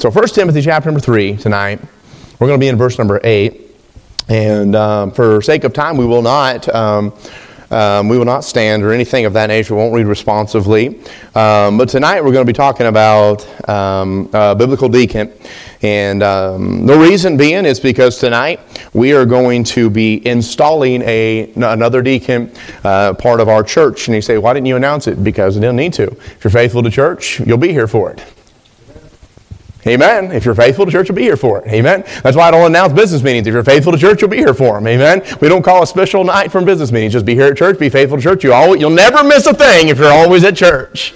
So 1 Timothy chapter number 3 tonight. We're going to be in verse number 8. And um, for sake of time, we will not. Um, um, we will not stand or anything of that nature. We won't read responsively. Um, but tonight we're going to be talking about um, biblical deacon. And um, the reason being is because tonight we are going to be installing a, another deacon uh, part of our church. And you say, why didn't you announce it? Because I didn't need to. If you're faithful to church, you'll be here for it. Amen. If you're faithful to church, you'll be here for it. Amen. That's why I don't announce business meetings. If you're faithful to church, you'll be here for them. Amen. We don't call a special night from business meetings. Just be here at church, be faithful to church. You always, you'll never miss a thing if you're always at church.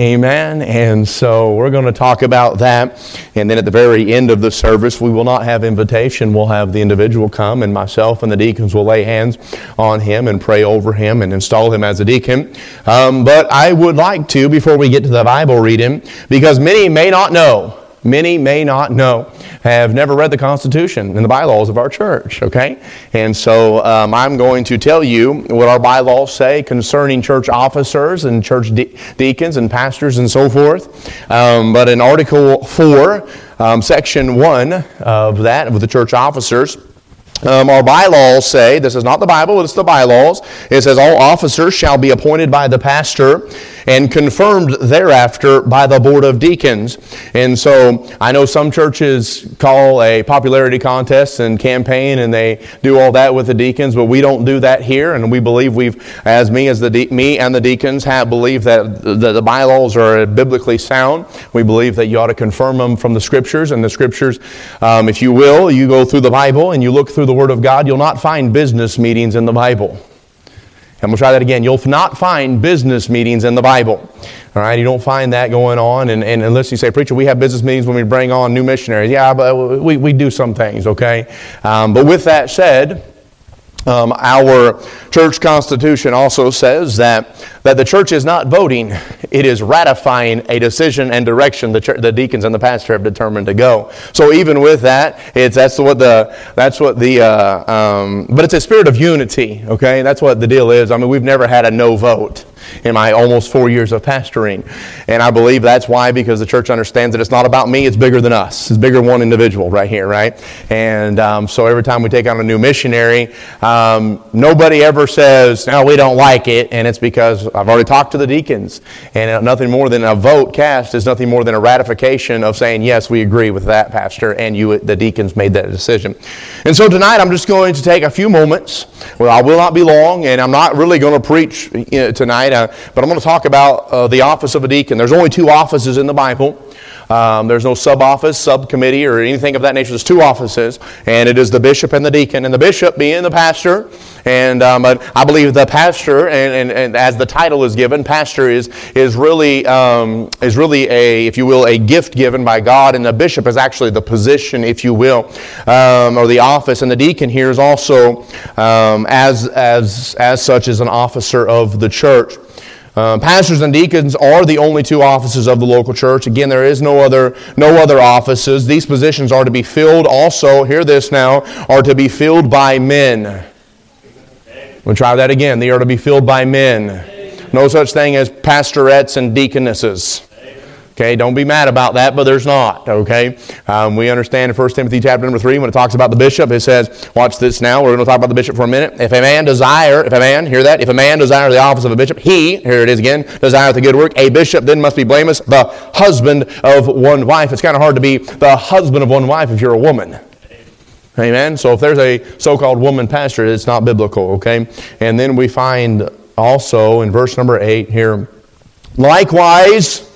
Amen. And so we're going to talk about that. And then at the very end of the service, we will not have invitation. We'll have the individual come, and myself and the deacons will lay hands on him and pray over him and install him as a deacon. Um, but I would like to, before we get to the Bible reading, because many may not know Many may not know, have never read the Constitution and the bylaws of our church, okay? And so um, I'm going to tell you what our bylaws say concerning church officers and church de- deacons and pastors and so forth. Um, but in Article 4, um, Section 1 of that, of the church officers, um, our bylaws say, this is not the Bible, it's the bylaws. It says, all officers shall be appointed by the pastor and confirmed thereafter by the board of deacons. And so I know some churches call a popularity contest and campaign and they do all that with the deacons, but we don't do that here. And we believe we've, as me as the de- me and the deacons have believed that the, the bylaws are biblically sound. We believe that you ought to confirm them from the scriptures. And the scriptures, um, if you will, you go through the Bible and you look through the Word of God, you'll not find business meetings in the Bible. And we'll try that again. You'll not find business meetings in the Bible. All right, you don't find that going on. And, and unless you say, Preacher, we have business meetings when we bring on new missionaries. Yeah, but we, we do some things, okay? Um, but with that said, um, our church constitution also says that, that the church is not voting, it is ratifying a decision and direction the, church, the deacons and the pastor have determined to go. So even with that, it's, that's what the, that's what the uh, um, but it's a spirit of unity, okay? That's what the deal is. I mean, we've never had a no vote in my almost four years of pastoring. And I believe that's why, because the church understands that it's not about me, it's bigger than us. It's bigger than one individual right here, right? And um, so every time we take on a new missionary, um, nobody ever says, no, we don't like it. And it's because I've already talked to the deacons. And nothing more than a vote cast is nothing more than a ratification of saying, yes, we agree with that, Pastor, and you, the deacons, made that decision. And so tonight I'm just going to take a few moments. Well, I will not be long, and I'm not really going to preach tonight tonight, uh, but I'm going to talk about uh, the office of a deacon. There's only two offices in the Bible. Um, there's no sub office, subcommittee, or anything of that nature. There's two offices, and it is the bishop and the deacon. And the bishop being the pastor, and um, I believe the pastor, and, and, and, as the title is given, pastor is is really um, is really a, if you will, a gift given by God, and the bishop is actually the position, if you will, um, or the office, and the deacon here is also um, as as as such is an officer of the church. Um, pastors and deacons are the only two offices of the local church. Again, there is no other, no other offices. These positions are to be filled also, hear this now, are to be filled by men. We'll try that again. They are to be filled by men. No such thing as pastorettes and deaconesses. Okay, don't be mad about that, but there's not. Okay, um, we understand in 1 Timothy chapter number 3 when it talks about the bishop, it says, watch this now, we're going to talk about the bishop for a minute. If a man desire, if a man, hear that, if a man desire the office of a bishop, he, here it is again, desireth the good work. A bishop then must be blameless, the husband of one wife. It's kind of hard to be the husband of one wife if you're a woman. Amen. So if there's a so-called woman pastor, it's not biblical, okay? And then we find also in verse number 8 here, likewise,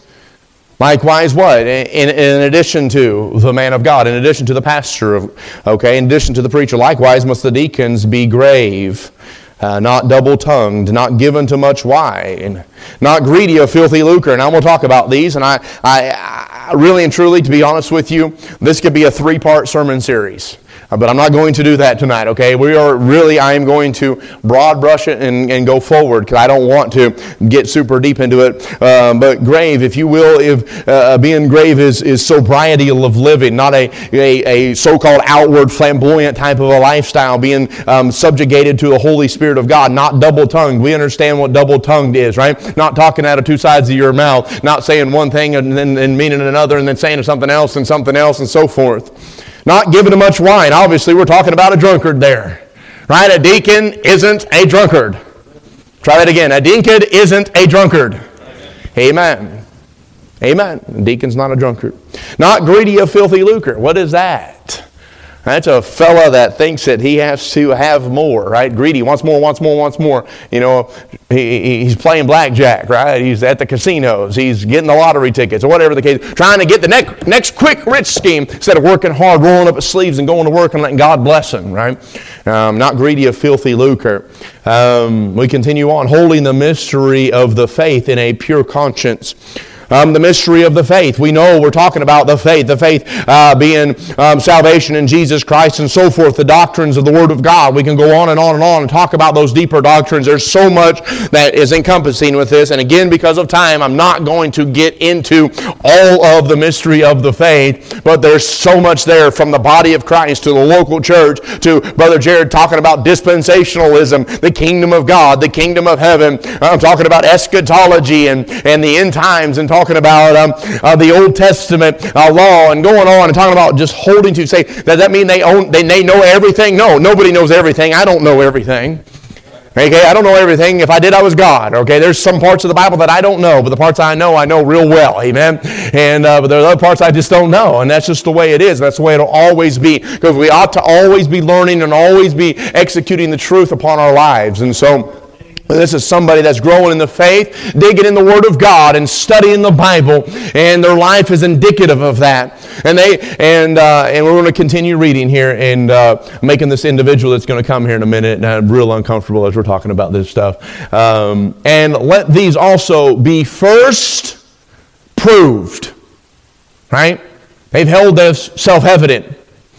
Likewise, what? In, in, addition to the man of God, in addition to the pastor, okay, in addition to the preacher, likewise must the deacons be grave, uh, not double tongued, not given to much wine, not greedy of filthy lucre. And I'm going to talk about these. And I, I, I really and truly, to be honest with you, this could be a three part sermon series. Uh, but I'm not going to do that tonight, okay? We are really, I am going to broad brush it and, and go forward because I don't want to get super deep into it. Um, but grave, if you will, if uh, being grave is, is sobriety of living, not a, a, a so called outward flamboyant type of a lifestyle, being um, subjugated to the Holy Spirit of God, not double tongued. We understand what double tongued is, right? Not talking out of two sides of your mouth, not saying one thing and then and meaning another and then saying something else and something else and so forth. Not giving him much wine. Obviously, we're talking about a drunkard there. Right? A deacon isn't a drunkard. Try that again. A deacon isn't a drunkard. Amen. Amen. A deacon's not a drunkard. Not greedy of filthy lucre. What is that? That's a fella that thinks that he has to have more, right? Greedy, wants more, wants more, wants more. You know, he, he's playing blackjack, right? He's at the casinos. He's getting the lottery tickets or whatever the case. Trying to get the next, next quick rich scheme instead of working hard, rolling up his sleeves and going to work and letting God bless him, right? Um, not greedy of filthy lucre. Um, we continue on, holding the mystery of the faith in a pure conscience. Um, the mystery of the faith. We know we're talking about the faith, the faith uh, being um, salvation in Jesus Christ and so forth, the doctrines of the Word of God. We can go on and on and on and talk about those deeper doctrines. There's so much that is encompassing with this. And again, because of time, I'm not going to get into all of the mystery of the faith, but there's so much there from the body of Christ to the local church to Brother Jared talking about dispensationalism, the kingdom of God, the kingdom of heaven. I'm talking about eschatology and, and the end times and talking about um, uh, the Old Testament uh, law and going on and talking about just holding to say, does that mean they own, they, they know everything? No, nobody knows everything. I don't know everything. Okay, I don't know everything. If I did, I was God. Okay, there's some parts of the Bible that I don't know, but the parts I know, I know real well. Amen. And uh, but there are other parts I just don't know, and that's just the way it is. That's the way it'll always be because we ought to always be learning and always be executing the truth upon our lives. And so. This is somebody that's growing in the faith, digging in the Word of God, and studying the Bible, and their life is indicative of that. And they and uh, and we're going to continue reading here and uh, making this individual that's going to come here in a minute, and I'm real uncomfortable as we're talking about this stuff. Um, and let these also be first proved, right? They've held this self-evident.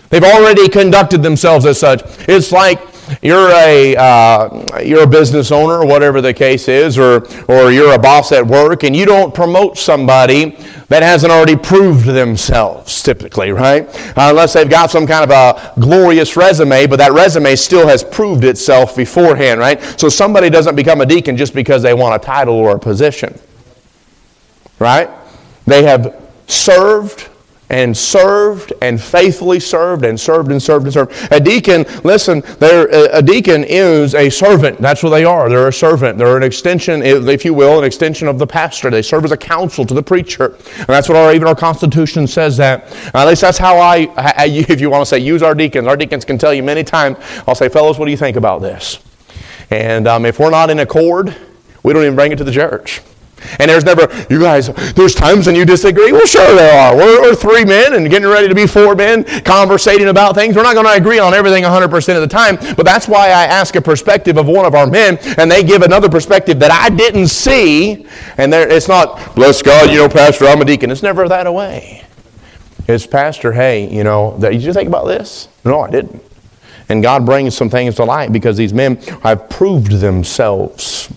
They've already conducted themselves as such. It's like you're a, uh, you're a business owner, or whatever the case is, or, or you're a boss at work, and you don't promote somebody that hasn't already proved themselves, typically, right? Uh, unless they've got some kind of a glorious resume, but that resume still has proved itself beforehand, right? So somebody doesn't become a deacon just because they want a title or a position, right? They have served and served and faithfully served and served and served and served. A deacon, listen, a deacon is a servant. That's what they are. They're a servant. They're an extension, if you will, an extension of the pastor. They serve as a counsel to the preacher. And that's what our, even our Constitution says that. at least that's how I, if you want to say, use our deacons. Our deacons can tell you many times, I'll say, fellows, what do you think about this? And um, if we're not in accord, we don't even bring it to the church. And there's never, you guys, there's times when you disagree. Well, sure there are. We're, we're, three men and getting ready to be four men, conversating about things. We're not going to agree on everything 100% of the time, but that's why I ask a perspective of one of our men, and they give another perspective that I didn't see. And it's not, bless God, you know, Pastor, I'm a deacon. It's never that way. It's, Pastor, hey, you know, did you think about this? No, I didn't. And God brings some things to light because these men have proved themselves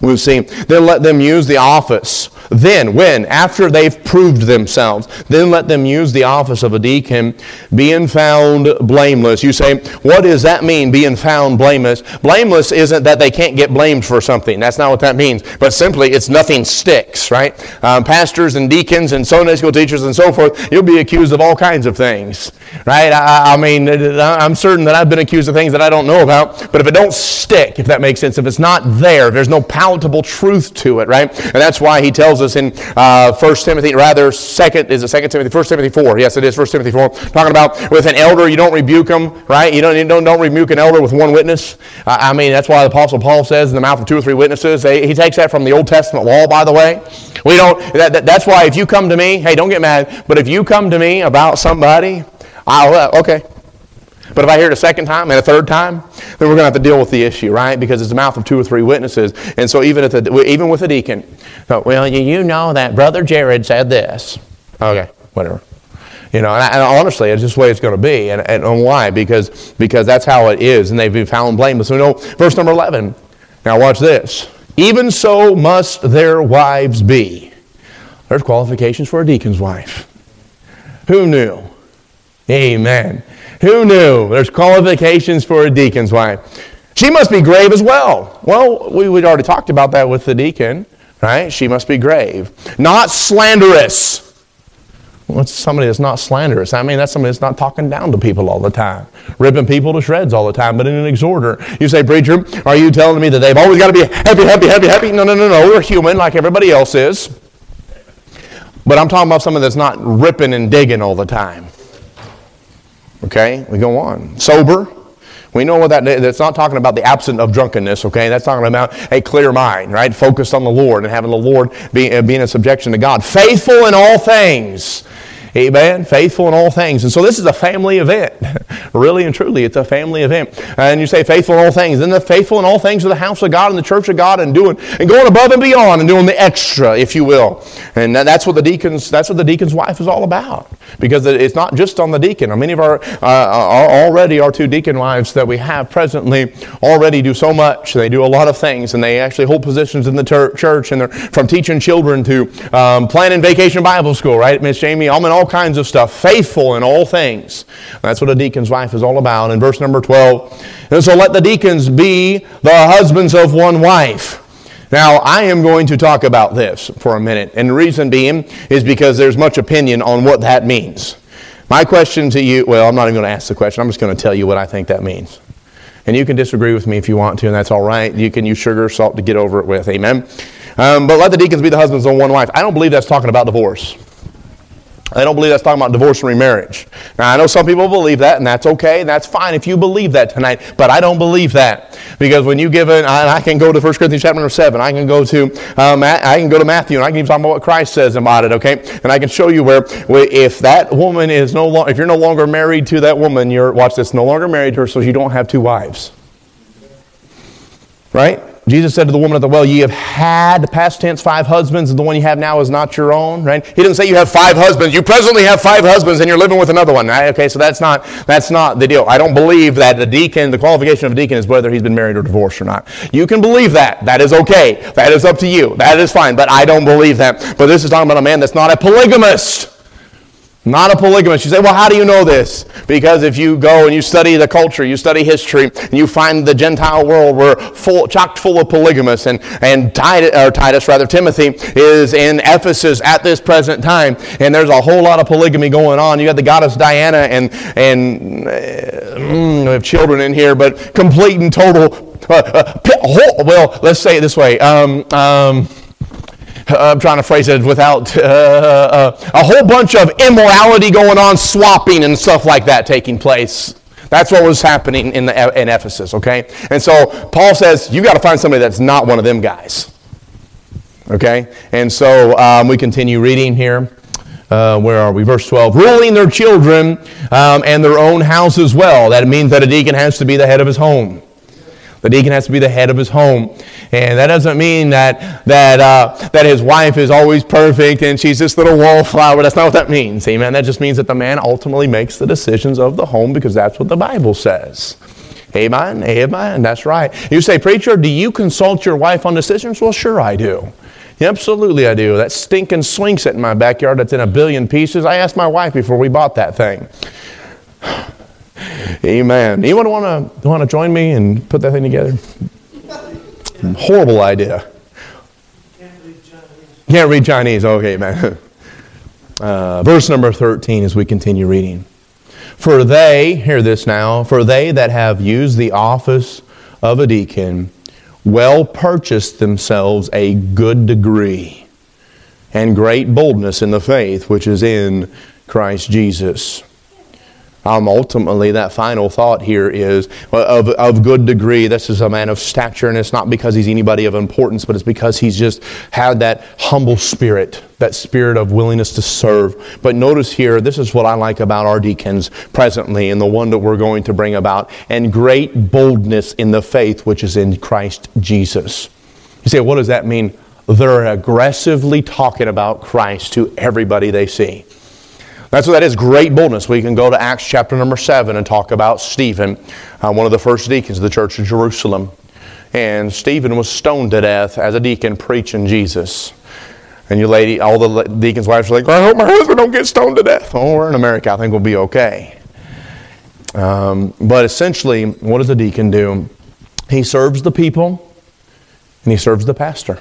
We've seen. Then let them use the office. Then, when? After they've proved themselves, then let them use the office of a deacon, being found blameless. You say, what does that mean, being found blameless? Blameless isn't that they can't get blamed for something. That's not what that means. But simply, it's nothing sticks, right? Um, pastors and deacons and Sunday school teachers and so forth, you'll be accused of all kinds of things, right? I, I mean, I'm certain that I've been accused of things that I don't know about, but if it don't stick, if that makes sense, if it's not there, if there's no power truth to it, right? And that's why he tells us in uh, 1 Timothy, rather, second, is it 2 Timothy? 1 Timothy 4. Yes, it is 1 Timothy 4. Talking about with an elder, you don't rebuke him, right? You don't, you don't, don't rebuke an elder with one witness. Uh, I mean, that's why the Apostle Paul says in the mouth of two or three witnesses. They, he takes that from the Old Testament law, by the way. We don't, that, that, that's why if you come to me, hey, don't get mad, but if you come to me about somebody, I'll, uh, okay, but if I hear it a second time and a third time, then we're going to have to deal with the issue, right? Because it's the mouth of two or three witnesses. And so even, at the, even with a deacon, oh, well, you know that Brother Jared said this. Okay, whatever. You know, and, and honestly, it's just the way it's going to be. And, and, and why? Because, because that's how it is, and they've been found blameless. So, you know, verse number 11. Now, watch this. Even so must their wives be. There's qualifications for a deacon's wife. Who knew? Amen. Who knew? There's qualifications for a deacon's wife. She must be grave as well. Well, we, would already talked about that with the deacon, right? She must be grave. Not slanderous. What's somebody that's not slanderous? I mean, that's somebody that's not talking down to people all the time, ripping people to shreds all the time, but in an exhorter. You say, Preacher, are you telling me that they've always got to be happy, happy, happy, happy? No, no, no, no. We're human like everybody else is. But I'm talking about somebody that's not ripping and digging all the time. Okay, we go on. Sober. We know what that that's not talking about the absence of drunkenness, okay? That's talking about a clear mind, right? Focused on the Lord and having the Lord be, uh, being in subjection to God. Faithful in all things. Amen. Faithful in all things. And so this is a family event. really and truly, it's a family event. And you say faithful in all things. Then the faithful in all things of the house of God and the church of God and doing and going above and beyond and doing the extra, if you will. And that's what the deacons that's what the deacon's wife is all about. Because it's not just on the deacon. Many of our uh, already our two deacon wives that we have presently already do so much. They do a lot of things and they actually hold positions in the ter- church and they're from teaching children to um, planning vacation Bible school, right? Miss Jamie, I'm in all kinds of stuff, faithful in all things. That's what a deacon's wife is all about. In verse number 12, and so let the deacons be the husbands of one wife. Now, I am going to talk about this for a minute, and the reason being is because there's much opinion on what that means. My question to you, well, I'm not even going to ask the question, I'm just going to tell you what I think that means. And you can disagree with me if you want to, and that's all right. You can use sugar or salt to get over it with. Amen. Um, but let the deacons be the husbands of one wife. I don't believe that's talking about divorce. I don't believe that's talking about divorce and remarriage. Now, I know some people believe that, and that's okay, and that's fine if you believe that tonight, but I don't believe that. Because when you give it, I, I can go to 1 Corinthians chapter number 7, I can go to um, I can go to Matthew, and I can even talk about what Christ says about it, okay? And I can show you where, where if that woman is no longer, if you're no longer married to that woman, you're, watch this, no longer married to her, so you don't have two wives. Right? Jesus said to the woman at the well, Ye have had, past tense, five husbands, and the one you have now is not your own, right? He didn't say you have five husbands. You presently have five husbands and you're living with another one, right? Okay, so that's not, that's not the deal. I don't believe that the deacon, the qualification of a deacon is whether he's been married or divorced or not. You can believe that. That is okay. That is up to you. That is fine, but I don't believe that. But this is talking about a man that's not a polygamist. Not a polygamist. You say, well, how do you know this? Because if you go and you study the culture, you study history, and you find the Gentile world were full, chocked full of polygamists, and, and Titus, or Titus, rather, Timothy is in Ephesus at this present time, and there's a whole lot of polygamy going on. You got the goddess Diana, and, and uh, mm, we have children in here, but complete and total, uh, uh, well, let's say it this way. Um, um, uh, I'm trying to phrase it without uh, uh, a whole bunch of immorality going on, swapping and stuff like that taking place. That's what was happening in, the, in Ephesus, okay? And so Paul says, you got to find somebody that's not one of them guys. Okay? And so um, we continue reading here. Uh, where are we? Verse 12. Ruling their children um, and their own house as well. That means that a deacon has to be the head of his home. The deacon has to be the head of his home. And that doesn't mean that, that, uh, that his wife is always perfect and she's this little wallflower. That's not what that means. Amen. That just means that the man ultimately makes the decisions of the home because that's what the Bible says. Amen. Amen. That's right. You say, Preacher, do you consult your wife on decisions? Well, sure I do. Absolutely, I do. That stinking swing set in my backyard that's in a billion pieces. I asked my wife before we bought that thing. Amen. Anyone want to want to join me and put that thing together? Horrible idea. Can't read Chinese. Okay, man. Uh, verse number 13 as we continue reading. For they, hear this now, for they that have used the office of a deacon well purchased themselves a good degree and great boldness in the faith which is in Christ Jesus. Um, ultimately, that final thought here is of, of good degree. This is a man of stature, and it's not because he's anybody of importance, but it's because he's just had that humble spirit, that spirit of willingness to serve. But notice here, this is what I like about our deacons presently, and the one that we're going to bring about, and great boldness in the faith which is in Christ Jesus. You say, what does that mean? They're aggressively talking about Christ to everybody they see. That's what that is great boldness. We can go to Acts chapter number 7 and talk about Stephen, uh, one of the first deacons of the church of Jerusalem. And Stephen was stoned to death as a deacon preaching Jesus. And you lady, all the deacons' wives are like, I hope my husband don't get stoned to death. Oh, we're in America. I think we'll be okay. Um, but essentially, what does a deacon do? He serves the people and he serves the pastor.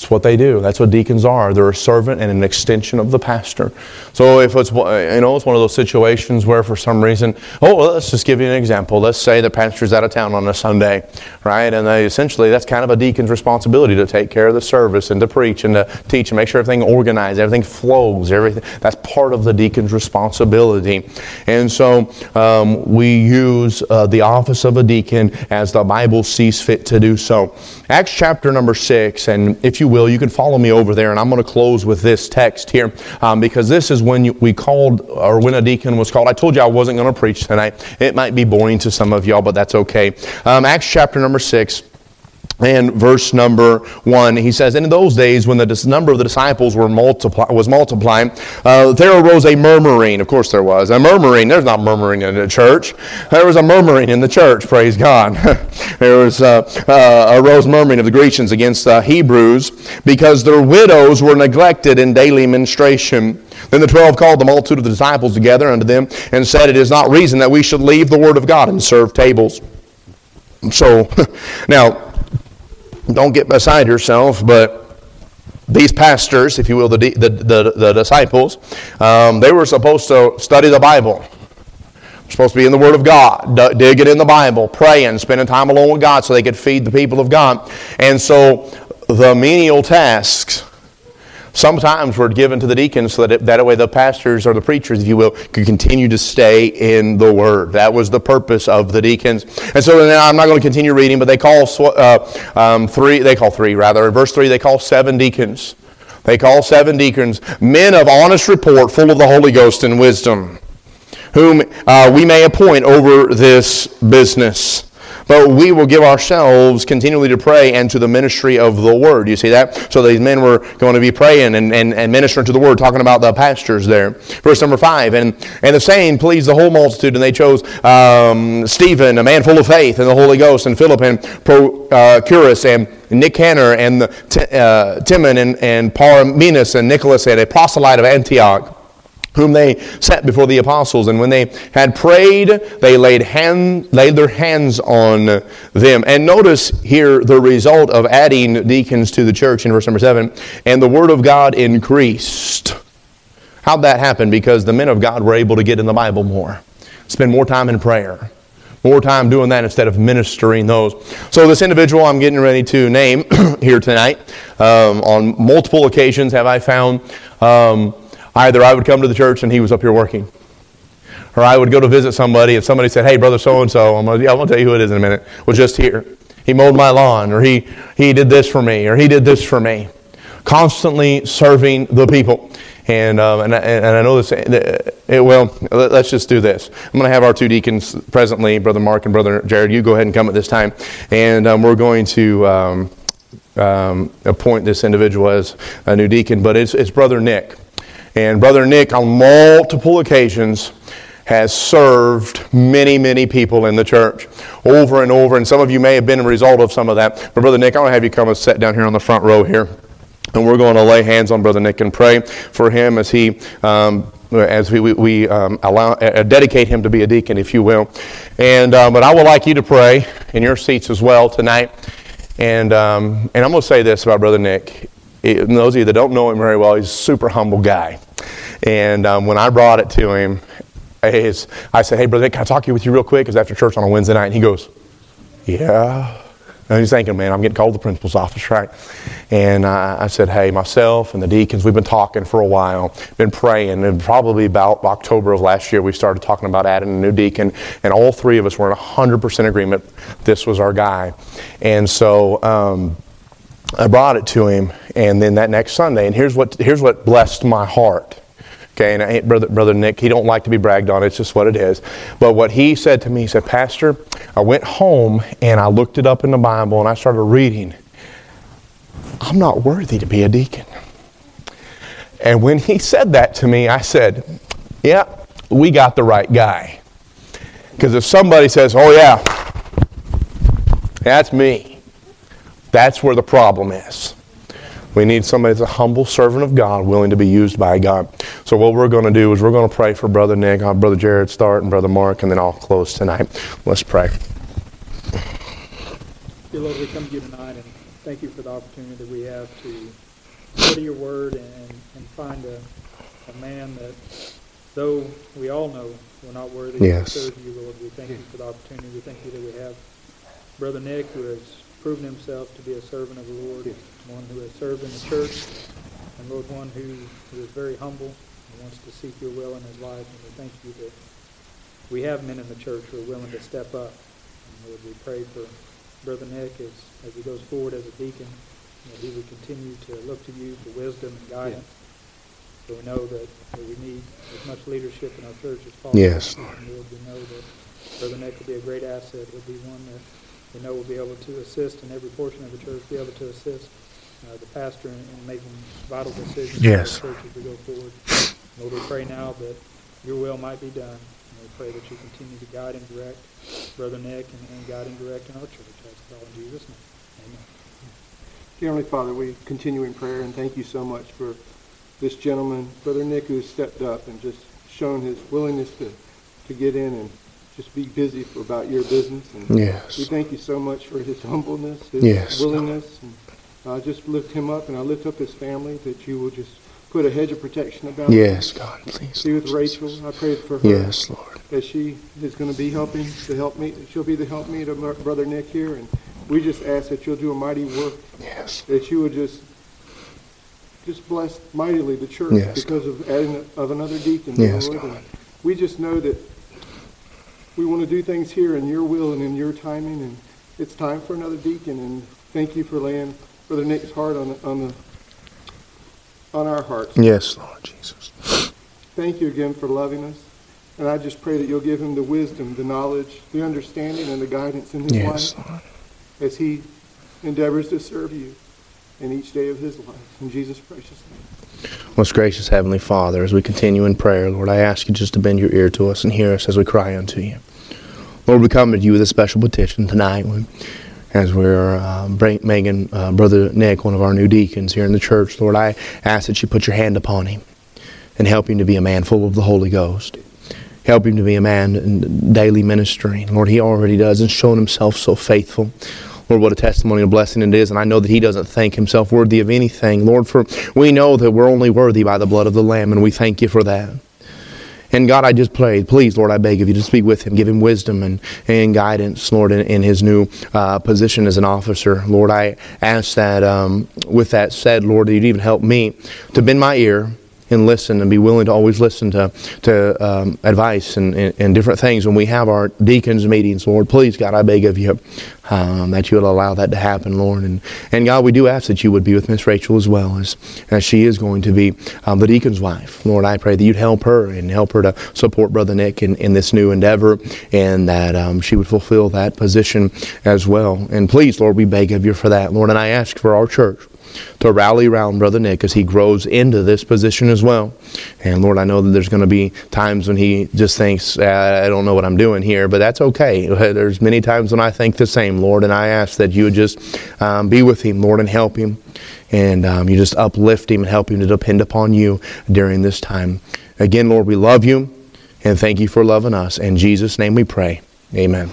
It's what they do. That's what deacons are. They're a servant and an extension of the pastor. So if it's you know it's one of those situations where for some reason, oh, well, let's just give you an example. Let's say the pastor's out of town on a Sunday, right? And they essentially that's kind of a deacon's responsibility to take care of the service and to preach and to teach and make sure everything organized, everything flows, everything. That's part of the deacon's responsibility. And so um, we use uh, the office of a deacon as the Bible sees fit to do so. Acts chapter number six, and if you will, you can follow me over there, and I'm going to close with this text here um, because this is when you, we called, or when a deacon was called. I told you I wasn't going to preach tonight. It might be boring to some of y'all, but that's okay. Um, Acts chapter number 6 and verse number one, he says, In those days, when the number of the disciples were was multiplying, uh, there arose a murmuring. Of course, there was a murmuring. There's not murmuring in the church. There was a murmuring in the church. Praise God. there was uh, uh, arose murmuring of the Grecians against the Hebrews because their widows were neglected in daily ministration. Then the twelve called the multitude of the disciples together unto them and said, It is not reason that we should leave the word of God and serve tables. So, now don't get beside yourself, but these pastors, if you will, the, the, the, the disciples, um, they were supposed to study the Bible. supposed to be in the Word of God, dig it in the Bible, praying, spending time alone with God so they could feed the people of God. And so the menial tasks sometimes were given to the deacons so that it, that way the pastors or the preachers, if you will, could continue to stay in the Word. That was the purpose of the deacons. And so now I'm not going to continue reading, but they call uh, um, three, they call three rather. In verse 3, they call seven deacons. They call seven deacons men of honest report, full of the Holy Ghost and wisdom, whom uh, we may appoint over this business. But we will give ourselves continually to pray and to the ministry of the word. You see that? So these men were going to be praying and, and, and ministering to the word, talking about the pastors there. Verse number five. And, and the saying pleased the whole multitude, and they chose um, Stephen, a man full of faith and the Holy Ghost, and Philip and Prochorus and Nick Nicanor and uh, Timon and, and Parmenas and Nicholas and a proselyte of Antioch whom they set before the apostles. And when they had prayed, they laid, hand, laid their hands on them. And notice here the result of adding deacons to the church in verse number 7 and the word of God increased. How'd that happen? Because the men of God were able to get in the Bible more, spend more time in prayer. More time doing that instead of ministering those. So, this individual I'm getting ready to name here tonight, um, on multiple occasions have I found um, Either I would come to the church and he was up here working, or I would go to visit somebody and somebody said, Hey, brother so and so, I'm going to tell you who it is in a minute, was just here. He mowed my lawn, or he, he did this for me, or he did this for me. Constantly serving the people. And, um, and, and, I know this, it, well, let's just do this. I'm going to have our two deacons presently, Brother Mark and Brother Jared. You go ahead and come at this time. And um, we're going to um, um, appoint this individual as a new deacon, but it's, it's Brother Nick. And Brother Nick, on multiple occasions, has served many, many people in the church over and over. And some of you may have been a result of some of that. But Brother Nick, I want to have you come and sit down here on the front row here. And we're going to lay hands on Brother Nick and pray for him as he. Um, as we, we, we um, allow, uh, dedicate him to be a deacon, if you will. And, uh, but I would like you to pray in your seats as well tonight. And, um, and I'm going to say this about Brother Nick. It, those of you that don't know him very well, he's a super humble guy. And um, when I brought it to him, I said, Hey, brother, can I talk to you with you real quick? Because after church on a Wednesday night, and he goes, Yeah. And he's thinking, man, I'm getting called to the principal's office, right? And uh, I said, hey, myself and the deacons, we've been talking for a while, been praying, and probably about October of last year, we started talking about adding a new deacon, and all three of us were in 100% agreement this was our guy. And so, um, I brought it to him, and then that next Sunday, and here's what here's what blessed my heart. Okay, and I, brother brother Nick, he don't like to be bragged on. It's just what it is. But what he said to me, he said, Pastor, I went home and I looked it up in the Bible and I started reading. I'm not worthy to be a deacon. And when he said that to me, I said, Yeah, we got the right guy. Because if somebody says, Oh, yeah, that's me, that's where the problem is. We need somebody that's a humble servant of God, willing to be used by God. So what we're going to do is we're going to pray for Brother Nick, uh, Brother Jared start, and Brother Mark, and then I'll close tonight. Let's pray. Dear Lord, we come to you tonight and thank you for the opportunity that we have to study your word and, and find a, a man that, though we all know we're not worthy yes. to serve you, Lord, we thank you for the opportunity. We thank you that we have Brother Nick, who has proven himself to be a servant of the Lord, one who has served in the church, and Lord, one who, who is very humble and wants to seek your will in his life. And we thank you that we have men in the church who are willing to step up. And Lord, we pray for Brother Nick as, as he goes forward as a deacon, that he would continue to look to you for wisdom and guidance. Yeah. So we know that, that, we need as much leadership in our church as possible. Yes, Lord. And Lord, we know that Brother Nick will be a great asset. He'll be one that we know we'll be able to assist in every portion of the church, be able to assist uh, the pastor in, in, making vital decisions yes. for the church as we go forward. Lord, we pray now that your will might be done. And we pray that you continue to guide and direct Brother Nick and, and guide and direct in our church. I ask all in Jesus' name. Amen. Dear Heavenly Father, we continue in prayer and thank you so much for this gentleman, Brother Nick, who stepped up and just shown his willingness to, to get in and just be busy for, about your business. And yes. We thank you so much for his humbleness, his yes. willingness. And I just lift him up and I lift up his family that you will just put a hedge of protection about yes. God, please. Be with Rachel. I pray for her. Yes, Lord. That she is going to be helping to help me. She'll be the help me to Brother Nick here. And we just ask that you'll do a mighty work. Yes. That you will just just bless mightily the church yes, because God. of adding of another deacon. Yes, Lord. God. And we just know that we want to do things here in your will and in your timing, and it's time for another deacon. And thank you for laying Brother Nick's heart on the, on the on our hearts. Yes, Lord Jesus. Thank you again for loving us. And I just pray that you'll give him the wisdom, the knowledge, the understanding, and the guidance in his yes, life Lord. as he endeavors to serve you in each day of his life. In Jesus' precious name. Most gracious Heavenly Father, as we continue in prayer, Lord, I ask you just to bend your ear to us and hear us as we cry unto you. Lord, we come to you with a special petition tonight as we're uh, making uh, Brother Nick one of our new deacons here in the church. Lord, I ask that you put your hand upon him and help him to be a man full of the Holy Ghost. Help him to be a man in daily ministry. Lord, he already does and shown himself so faithful. Lord, what a testimony and blessing it is. And I know that he doesn't think himself worthy of anything. Lord, for we know that we're only worthy by the blood of the Lamb, and we thank you for that. And God, I just pray, please, Lord, I beg of you to speak with him, give him wisdom and, and guidance, Lord, in, in his new uh, position as an officer. Lord, I ask that, um, with that said, Lord, that you'd even help me to bend my ear and listen and be willing to always listen to, to um, advice and, and, and, different things when we have our deacons meetings, Lord. Please, God, I beg of you um, that you will allow that to happen, Lord. And, and God, we do ask that you would be with Miss Rachel as well as, as she is going to be um, the deacon's wife. Lord, I pray that you'd help her and help her to support Brother Nick in, in this new endeavor and that um, she would fulfill that position as well. And please, Lord, we beg of you for that, Lord. And I ask for our church to rally around Brother Nick as he grows into this position as well. And Lord, I know that there's going to be times when he just thinks, I don't know what I'm doing here, but that's okay. There's many times when I think the same, Lord, and I ask that you would just um, be with him, Lord, and help him. And um, you just uplift him and help him to depend upon you during this time. Again, Lord, we love you and thank you for loving us. In Jesus' name we pray. Amen.